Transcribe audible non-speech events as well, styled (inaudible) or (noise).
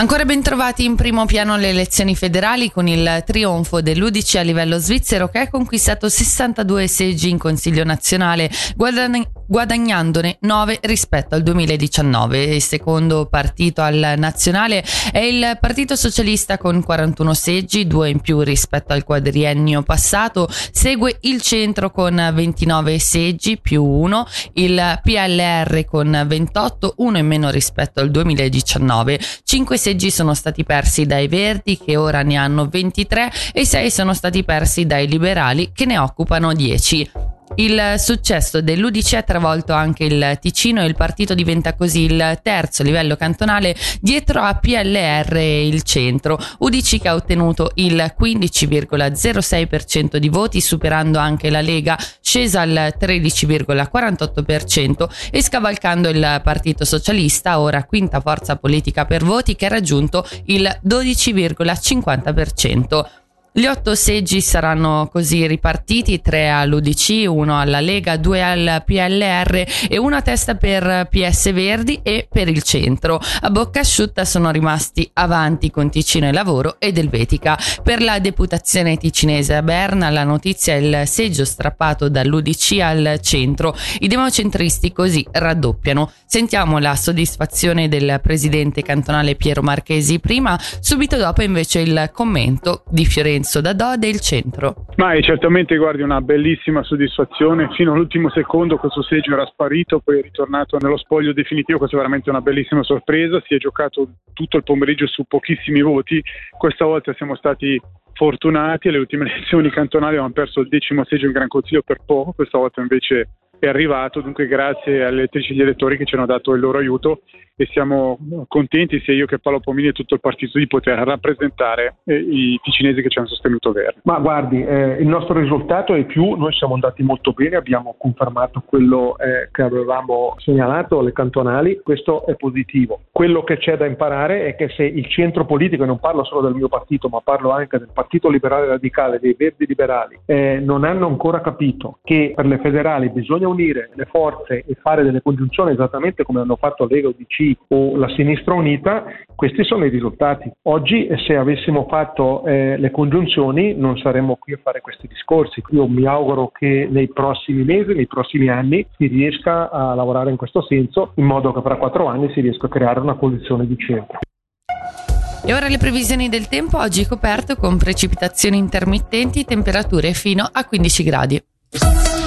Ancora ben trovati in primo piano le elezioni federali con il trionfo dell'Udici a livello svizzero che ha conquistato 62 seggi in Consiglio nazionale, guadagnandone 9 rispetto al 2019. Il secondo partito al nazionale è il Partito Socialista con 41 seggi, due in più rispetto al quadriennio passato. Segue il centro con 29 seggi più 1, il PLR con 28, uno in meno rispetto al 2019. 5 seggi seggi sono stati persi dai Verdi che ora ne hanno 23 e 6 sono stati persi dai Liberali che ne occupano 10. Il successo dell'Udc ha travolto anche il Ticino e il partito diventa così il terzo livello cantonale dietro a PLR e il centro. Udc che ha ottenuto il 15,06% di voti superando anche la Lega scesa al 13,48% e scavalcando il Partito Socialista, ora quinta forza politica per voti che ha raggiunto il 12,50%. Gli otto seggi saranno così ripartiti, tre all'UDC, uno alla Lega, due al PLR e una testa per PS Verdi e per il centro. A bocca asciutta sono rimasti avanti con Ticino e Lavoro ed Elvetica. Per la deputazione ticinese a Berna la notizia è il seggio strappato dall'UDC al centro. I democentristi così raddoppiano. Sentiamo la soddisfazione del presidente cantonale Piero Marchesi prima, subito dopo invece il commento di Fiorenzo Lorenzo da Dode il centro. Ma è certamente guardi una bellissima soddisfazione, fino all'ultimo secondo questo seggio era sparito, poi è ritornato nello spoglio definitivo, questa è veramente una bellissima sorpresa, si è giocato tutto il pomeriggio su pochissimi voti, questa volta siamo stati fortunati, alle ultime (laughs) elezioni cantonali avevamo perso il decimo seggio in Gran Consiglio per poco, questa volta invece è arrivato, dunque grazie alle elettrici e agli elettori che ci hanno dato il loro aiuto e siamo contenti sia io che Paolo Pomini e tutto il partito di poter rappresentare eh, i ticinesi che ci hanno sostenuto verde. Ma guardi, eh, il nostro risultato è più, noi siamo andati molto bene, abbiamo confermato quello eh, che avevamo segnalato alle cantonali, questo è positivo. Quello che c'è da imparare è che se il centro politico, e non parlo solo del mio partito, ma parlo anche del Partito Liberale Radicale, dei Verdi Liberali, eh, non hanno ancora capito che per le federali bisogna unire le forze e fare delle congiunzioni esattamente come hanno fatto Lega UDC o la sinistra unita, questi sono i risultati. Oggi se avessimo fatto eh, le congiunzioni non saremmo qui a fare questi discorsi. Io mi auguro che nei prossimi mesi, nei prossimi anni si riesca a lavorare in questo senso in modo che fra quattro anni si riesca a creare una posizione di centro. E ora le previsioni del tempo, oggi coperto con precipitazioni intermittenti, temperature fino a 15 gradi.